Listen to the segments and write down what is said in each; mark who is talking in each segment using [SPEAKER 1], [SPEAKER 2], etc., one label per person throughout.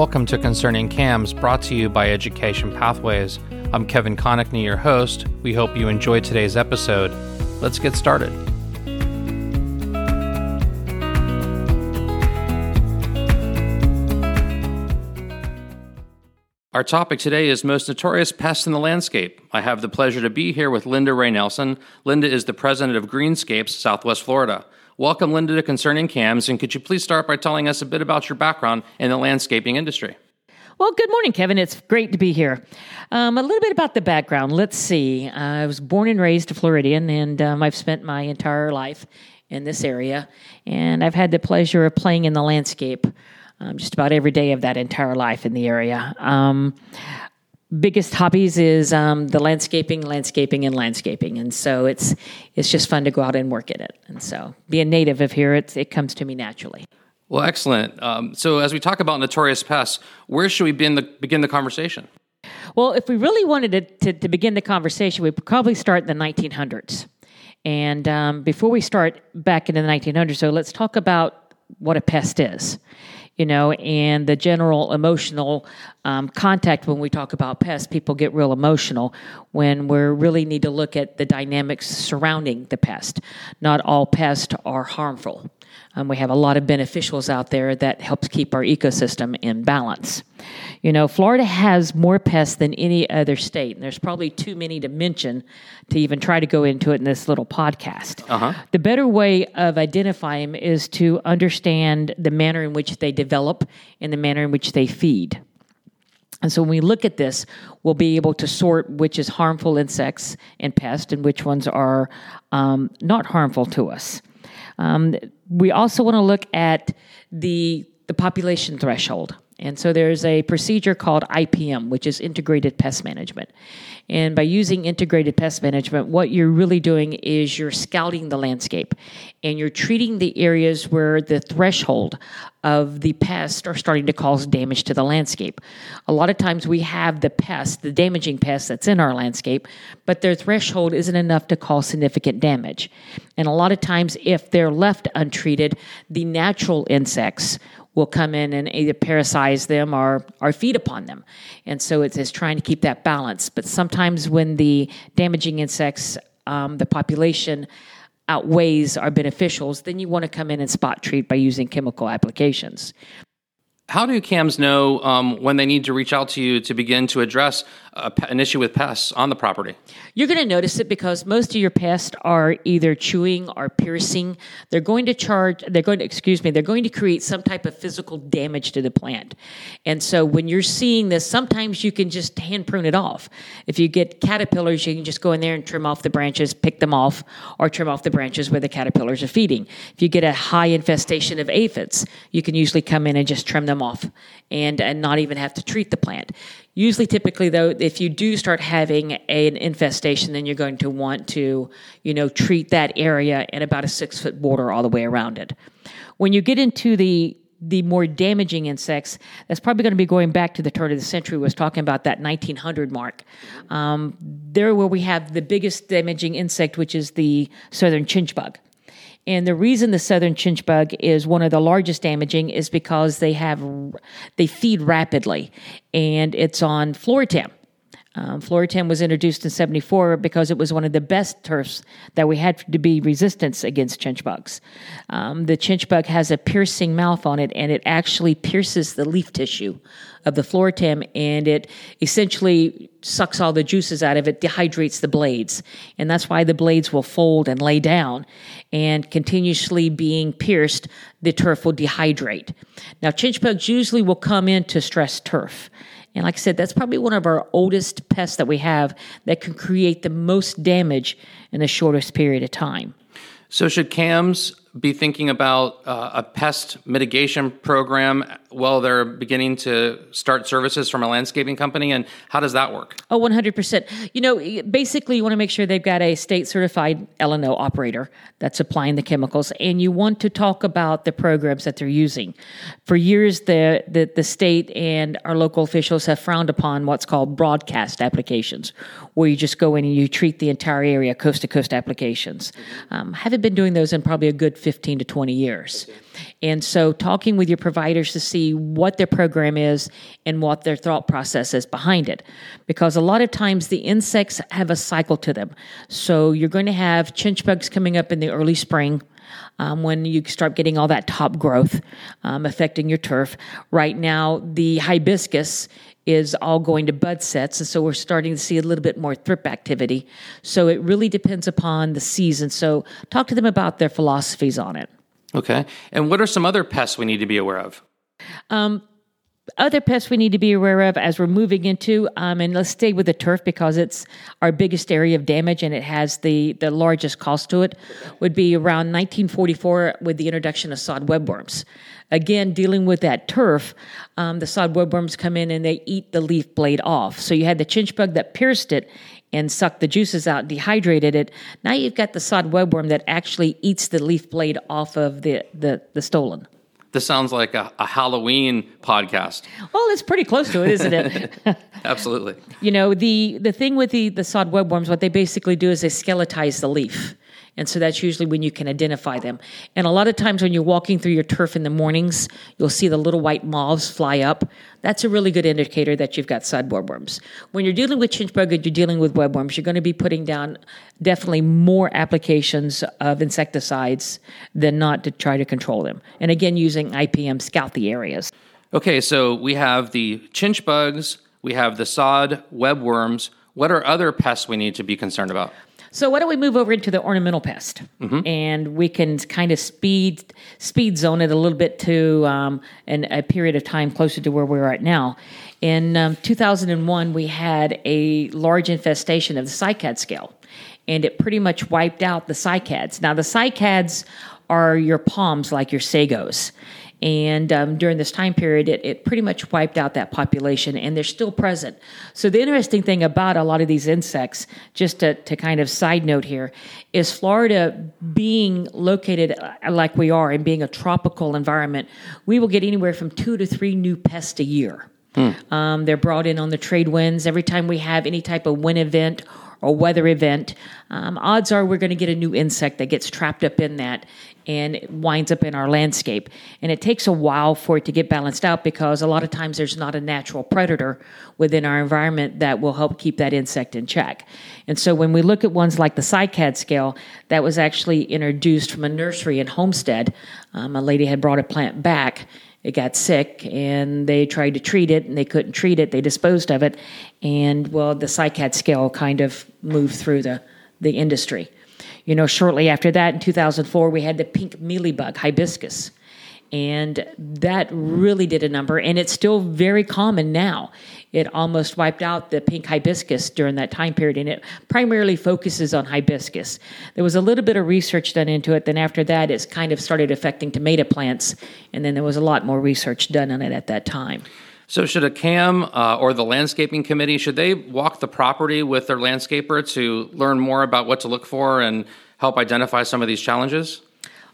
[SPEAKER 1] Welcome to Concerning CAMS, brought to you by Education Pathways. I'm Kevin Connickney, your host. We hope you enjoyed today's episode. Let's get started. Our topic today is most notorious pests in the landscape. I have the pleasure to be here with Linda Ray Nelson. Linda is the president of Greenscapes, Southwest Florida. Welcome, Linda, to Concerning CAMS, and could you please start by telling us a bit about your background in the landscaping industry?
[SPEAKER 2] Well, good morning, Kevin. It's great to be here. Um, a little bit about the background. Let's see. I was born and raised a Floridian, and um, I've spent my entire life in this area, and I've had the pleasure of playing in the landscape um, just about every day of that entire life in the area. Um, biggest hobbies is um, the landscaping, landscaping, and landscaping, and so it's it's just fun to go out and work at it. And so, being native of here, it it comes to me naturally.
[SPEAKER 1] Well, excellent. Um, so, as we talk about notorious pests, where should we begin the, begin the conversation?
[SPEAKER 2] Well, if we really wanted to, to, to begin the conversation, we'd probably start in the 1900s. And um, before we start back into the 1900s, so let's talk about what a pest is you know, and the general emotional um, contact when we talk about pests, people get real emotional when we really need to look at the dynamics surrounding the pest. Not all pests are harmful. Um, we have a lot of beneficials out there that helps keep our ecosystem in balance. You know, Florida has more pests than any other state, and there's probably too many to mention to even try to go into it in this little podcast. Uh-huh. The better way of identifying them is to understand the manner in which they develop and the manner in which they feed. And so when we look at this, we'll be able to sort which is harmful insects and pests and which ones are um, not harmful to us. Um, we also want to look at the the population threshold. And so there's a procedure called IPM, which is integrated pest management. And by using integrated pest management, what you're really doing is you're scouting the landscape and you're treating the areas where the threshold of the pest are starting to cause damage to the landscape. A lot of times we have the pest, the damaging pest that's in our landscape, but their threshold isn't enough to cause significant damage. And a lot of times, if they're left untreated, the natural insects will come in and either parasitize them or, or feed upon them. And so it's, it's trying to keep that balance. But sometimes when the damaging insects, um, the population outweighs our beneficials, then you want to come in and spot treat by using chemical applications.
[SPEAKER 1] How do CAMs know um, when they need to reach out to you to begin to address an issue with pests on the property?
[SPEAKER 2] You're going to notice it because most of your pests are either chewing or piercing. They're going to charge, they're going to, excuse me, they're going to create some type of physical damage to the plant. And so when you're seeing this, sometimes you can just hand prune it off. If you get caterpillars, you can just go in there and trim off the branches, pick them off, or trim off the branches where the caterpillars are feeding. If you get a high infestation of aphids, you can usually come in and just trim them off and, and not even have to treat the plant. Usually, typically, though, if you do start having an infestation, then you're going to want to, you know, treat that area in about a six foot border all the way around it. When you get into the the more damaging insects, that's probably going to be going back to the turn of the century. Was talking about that 1900 mark. Um, there, where we have the biggest damaging insect, which is the southern chinch bug. And the reason the southern chinch bug is one of the largest damaging is because they have they feed rapidly, and it's on Floratam. Um, Floratam was introduced in 74 because it was one of the best turfs that we had to be resistant against chinch bugs. Um, the chinch bug has a piercing mouth on it, and it actually pierces the leaf tissue of the Floratam, and it essentially sucks all the juices out of it, dehydrates the blades. And that's why the blades will fold and lay down. And continuously being pierced, the turf will dehydrate. Now, chinch bugs usually will come in to stress turf. And like I said, that's probably one of our oldest pests that we have that can create the most damage in the shortest period of time.
[SPEAKER 1] So, should CAMs be thinking about uh, a pest mitigation program while they're beginning to start services from a landscaping company? And how does that work?
[SPEAKER 2] Oh, 100%. You know, basically, you want to make sure they've got a state certified L&O operator that's applying the chemicals, and you want to talk about the programs that they're using. For years, the, the, the state and our local officials have frowned upon what's called broadcast applications, where you just go in and you treat the entire area, coast to coast applications. Um, haven't been doing those in probably a good 15 to 20 years. And so, talking with your providers to see what their program is and what their thought process is behind it. Because a lot of times the insects have a cycle to them. So, you're going to have chinch bugs coming up in the early spring. Um, when you start getting all that top growth um, affecting your turf. Right now, the hibiscus is all going to bud sets. And so we're starting to see a little bit more thrip activity. So it really depends upon the season. So talk to them about their philosophies on it.
[SPEAKER 1] Okay. And what are some other pests we need to be aware of?
[SPEAKER 2] Um, other pests we need to be aware of as we're moving into, um, and let's stay with the turf because it's our biggest area of damage and it has the, the largest cost to it, would be around 1944 with the introduction of sod webworms. Again, dealing with that turf, um, the sod webworms come in and they eat the leaf blade off. So you had the chinch bug that pierced it and sucked the juices out, dehydrated it. Now you've got the sod webworm that actually eats the leaf blade off of the, the, the stolon.
[SPEAKER 1] This sounds like a, a, Halloween podcast.
[SPEAKER 2] Well, it's pretty close to it, isn't it?
[SPEAKER 1] Absolutely.
[SPEAKER 2] You know, the, the thing with the, the sod webworms, what they basically do is they skeletize the leaf. And so that's usually when you can identify them. And a lot of times when you're walking through your turf in the mornings, you'll see the little white moths fly up. That's a really good indicator that you've got sod webworms. When you're dealing with chinch bug and you're dealing with webworms, you're going to be putting down definitely more applications of insecticides than not to try to control them. And again, using IPM scout the areas.
[SPEAKER 1] Okay, so we have the chinch bugs, we have the sod webworms. What are other pests we need to be concerned about?
[SPEAKER 2] So why don't we move over into the ornamental pest, mm-hmm. and we can kind of speed speed zone it a little bit to um, an, a period of time closer to where we're at now. In um, 2001, we had a large infestation of the cycad scale, and it pretty much wiped out the cycads. Now the cycads are your palms, like your sagos. And um, during this time period, it, it pretty much wiped out that population, and they're still present. So, the interesting thing about a lot of these insects, just to, to kind of side note here, is Florida being located uh, like we are and being a tropical environment, we will get anywhere from two to three new pests a year. Hmm. Um, they're brought in on the trade winds. Every time we have any type of wind event or weather event, um, odds are we're going to get a new insect that gets trapped up in that and winds up in our landscape. And it takes a while for it to get balanced out because a lot of times there's not a natural predator within our environment that will help keep that insect in check. And so when we look at ones like the cycad scale, that was actually introduced from a nursery in Homestead. Um, a lady had brought a plant back it got sick and they tried to treat it and they couldn't treat it. They disposed of it. And well, the cycad scale kind of moved through the, the industry. You know, shortly after that, in 2004, we had the pink mealybug, hibiscus. And that really did a number, and it's still very common now. It almost wiped out the pink hibiscus during that time period, and it primarily focuses on hibiscus. There was a little bit of research done into it, then after that, it's kind of started affecting tomato plants, and then there was a lot more research done on it at that time.
[SPEAKER 1] So, should a CAM uh, or the landscaping committee should they walk the property with their landscaper to learn more about what to look for and help identify some of these challenges?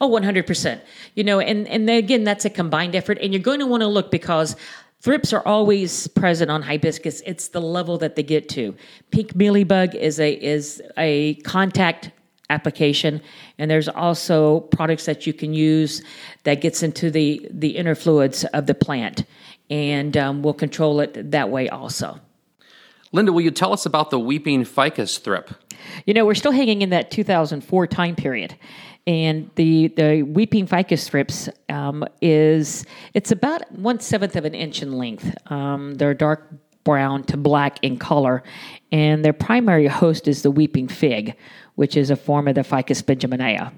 [SPEAKER 2] Oh, 100%. You know, and, and again, that's a combined effort. And you're going to want to look because thrips are always present on hibiscus. It's the level that they get to. Pink mealybug is a, is a contact application and there's also products that you can use that gets into the, the inner fluids of the plant and um, we'll control it that way also.
[SPEAKER 1] Linda, will you tell us about the weeping ficus thrip?
[SPEAKER 2] You know, we're still hanging in that 2004 time period. And the, the weeping ficus thrips um, is, it's about one seventh of an inch in length. Um, they're dark brown to black in color. And their primary host is the weeping fig, which is a form of the Ficus benjamina.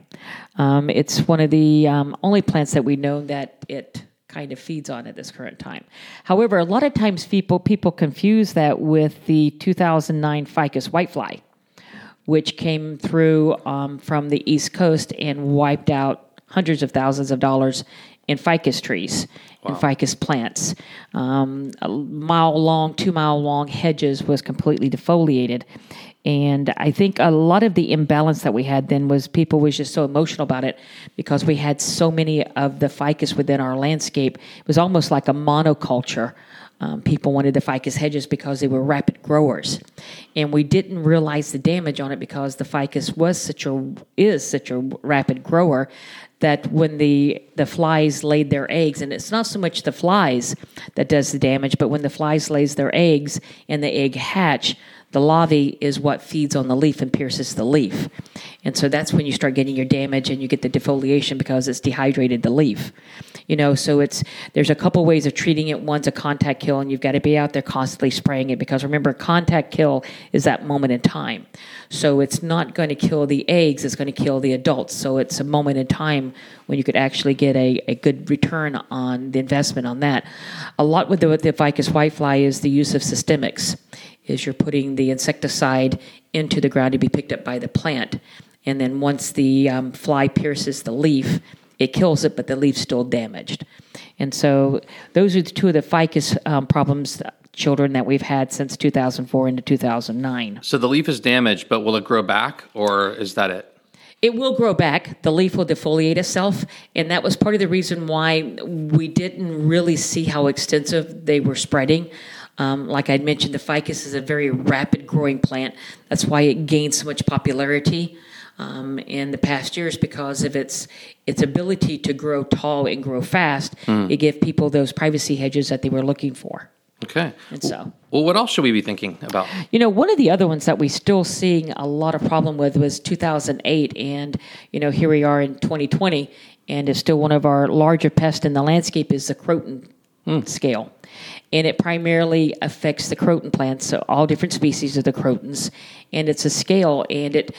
[SPEAKER 2] Um, it's one of the um, only plants that we know that it kind of feeds on at this current time. However, a lot of times people people confuse that with the 2009 ficus whitefly, which came through um, from the East Coast and wiped out hundreds of thousands of dollars in ficus trees wow. and ficus plants. Um, a mile long, two mile long hedges was completely defoliated. And I think a lot of the imbalance that we had then was people was just so emotional about it because we had so many of the ficus within our landscape. It was almost like a monoculture Um, people wanted the ficus hedges because they were rapid growers, and we didn't realize the damage on it because the ficus was such a is such a rapid grower that when the the flies laid their eggs, and it's not so much the flies that does the damage, but when the flies lays their eggs and the egg hatch, the larvae is what feeds on the leaf and pierces the leaf. And so that's when you start getting your damage and you get the defoliation because it's dehydrated the leaf. You know, so it's there's a couple ways of treating it. One's a contact kill, and you've got to be out there constantly spraying it because remember, contact kill is that moment in time. So it's not going to kill the eggs, it's going to kill the adults. So it's a moment in time when you could actually get a, a good return on the investment on that. A lot with the, with the ficus whitefly is the use of systemics is you're putting the insecticide into the ground to be picked up by the plant. And then once the um, fly pierces the leaf, it kills it, but the leaf's still damaged. And so those are the two of the ficus um, problems, children that we've had since 2004 into 2009.
[SPEAKER 1] So the leaf is damaged, but will it grow back, or is that it?
[SPEAKER 2] It will grow back. The leaf will defoliate itself. And that was part of the reason why we didn't really see how extensive they were spreading. Um, like I mentioned, the ficus is a very rapid growing plant. That's why it gained so much popularity um, in the past years because of its its ability to grow tall and grow fast. Mm. It gave people those privacy hedges that they were looking for.
[SPEAKER 1] Okay.
[SPEAKER 2] And so,
[SPEAKER 1] well, what else should we be thinking about?
[SPEAKER 2] You know, one of the other ones that we're still seeing a lot of problem with was 2008, and you know, here we are in 2020, and it's still one of our larger pests in the landscape is the croton mm. scale and it primarily affects the croton plants, so all different species of the crotons, and it's a scale, and it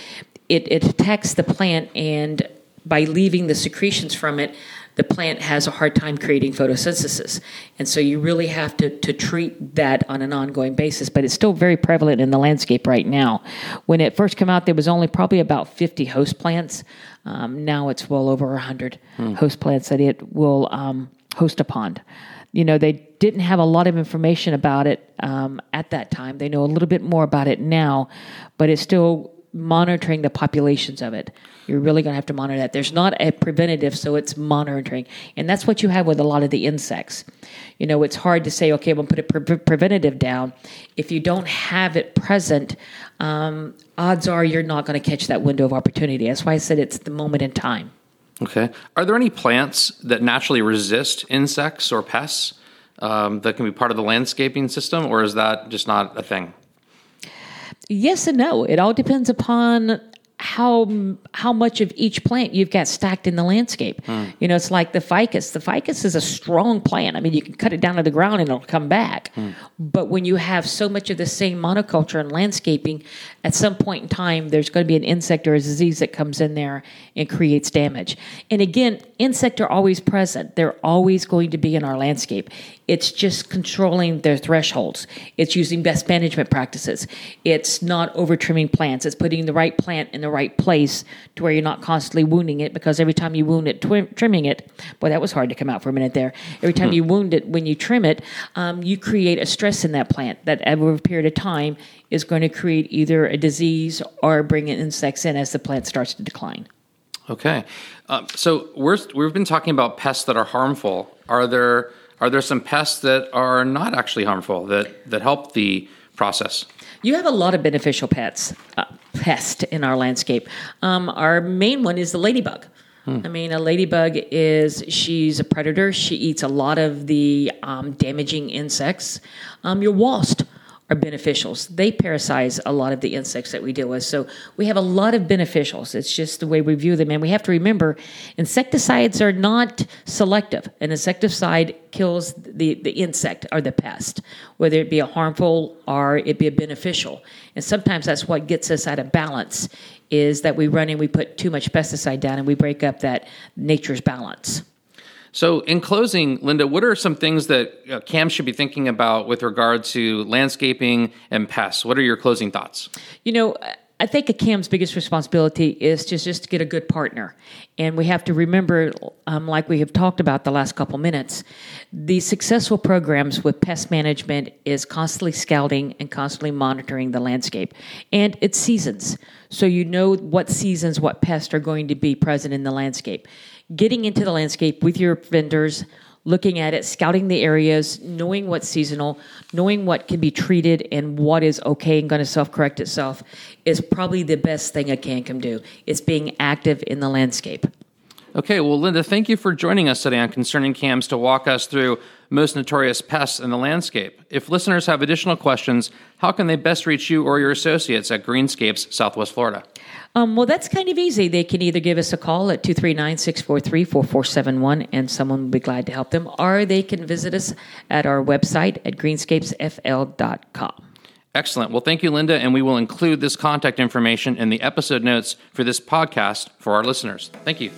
[SPEAKER 2] it, it attacks the plant, and by leaving the secretions from it, the plant has a hard time creating photosynthesis. And so you really have to, to treat that on an ongoing basis. But it's still very prevalent in the landscape right now. When it first came out, there was only probably about 50 host plants. Um, now it's well over 100 hmm. host plants that it will um, host a pond you know, they didn't have a lot of information about it um, at that time. They know a little bit more about it now, but it's still monitoring the populations of it. You're really going to have to monitor that. There's not a preventative, so it's monitoring. And that's what you have with a lot of the insects. You know, it's hard to say, okay, to put a pre- preventative down. If you don't have it present, um, odds are you're not going to catch that window of opportunity. That's why I said it's the moment in time.
[SPEAKER 1] Okay. Are there any plants that naturally resist insects or pests um, that can be part of the landscaping system, or is that just not a thing?
[SPEAKER 2] Yes and no. It all depends upon how how much of each plant you've got stacked in the landscape. Mm. You know, it's like the ficus. The ficus is a strong plant. I mean, you can cut it down to the ground and it'll come back. Mm. But when you have so much of the same monoculture and landscaping, at some point in time, there's going to be an insect or a disease that comes in there and creates damage. And again, insects are always present. They're always going to be in our landscape. It's just controlling their thresholds. It's using best management practices. It's not over trimming plants. It's putting the right plant in the right place to where you're not constantly wounding it because every time you wound it, twi- trimming it, boy, that was hard to come out for a minute there. Every time you wound it, when you trim it, um, you create a stress in that plant that over a period of time is going to create either a disease or bring in insects in as the plant starts to decline.
[SPEAKER 1] Okay. Uh, so we're, we've been talking about pests that are harmful. Are there are there some pests that are not actually harmful that, that help the process?
[SPEAKER 2] You have a lot of beneficial pets, uh, pest in our landscape. Um, our main one is the ladybug. Hmm. I mean, a ladybug is she's a predator. She eats a lot of the um, damaging insects. Um, your wasp are beneficials. They parasitize a lot of the insects that we deal with. So we have a lot of beneficials. It's just the way we view them. And we have to remember insecticides are not selective. An insecticide kills the, the insect or the pest, whether it be a harmful or it be a beneficial. And sometimes that's what gets us out of balance is that we run and we put too much pesticide down and we break up that nature's balance.
[SPEAKER 1] So, in closing, Linda, what are some things that uh, CAM should be thinking about with regard to landscaping and pests? What are your closing thoughts?
[SPEAKER 2] You know, I think a CAM's biggest responsibility is to just to get a good partner. And we have to remember, um, like we have talked about the last couple minutes, the successful programs with pest management is constantly scouting and constantly monitoring the landscape. And it's seasons. So you know what seasons, what pests are going to be present in the landscape getting into the landscape with your vendors, looking at it, scouting the areas, knowing what's seasonal, knowing what can be treated and what is okay and going to self correct itself is probably the best thing a can do. It's being active in the landscape.
[SPEAKER 1] Okay, well, Linda, thank you for joining us today on Concerning Cams to walk us through most notorious pests in the landscape. If listeners have additional questions, how can they best reach you or your associates at Greenscapes, Southwest Florida?
[SPEAKER 2] Um, well, that's kind of easy. They can either give us a call at 239 643 4471 and someone will be glad to help them, or they can visit us at our website at greenscapesfl.com.
[SPEAKER 1] Excellent. Well, thank you, Linda, and we will include this contact information in the episode notes for this podcast for our listeners. Thank you.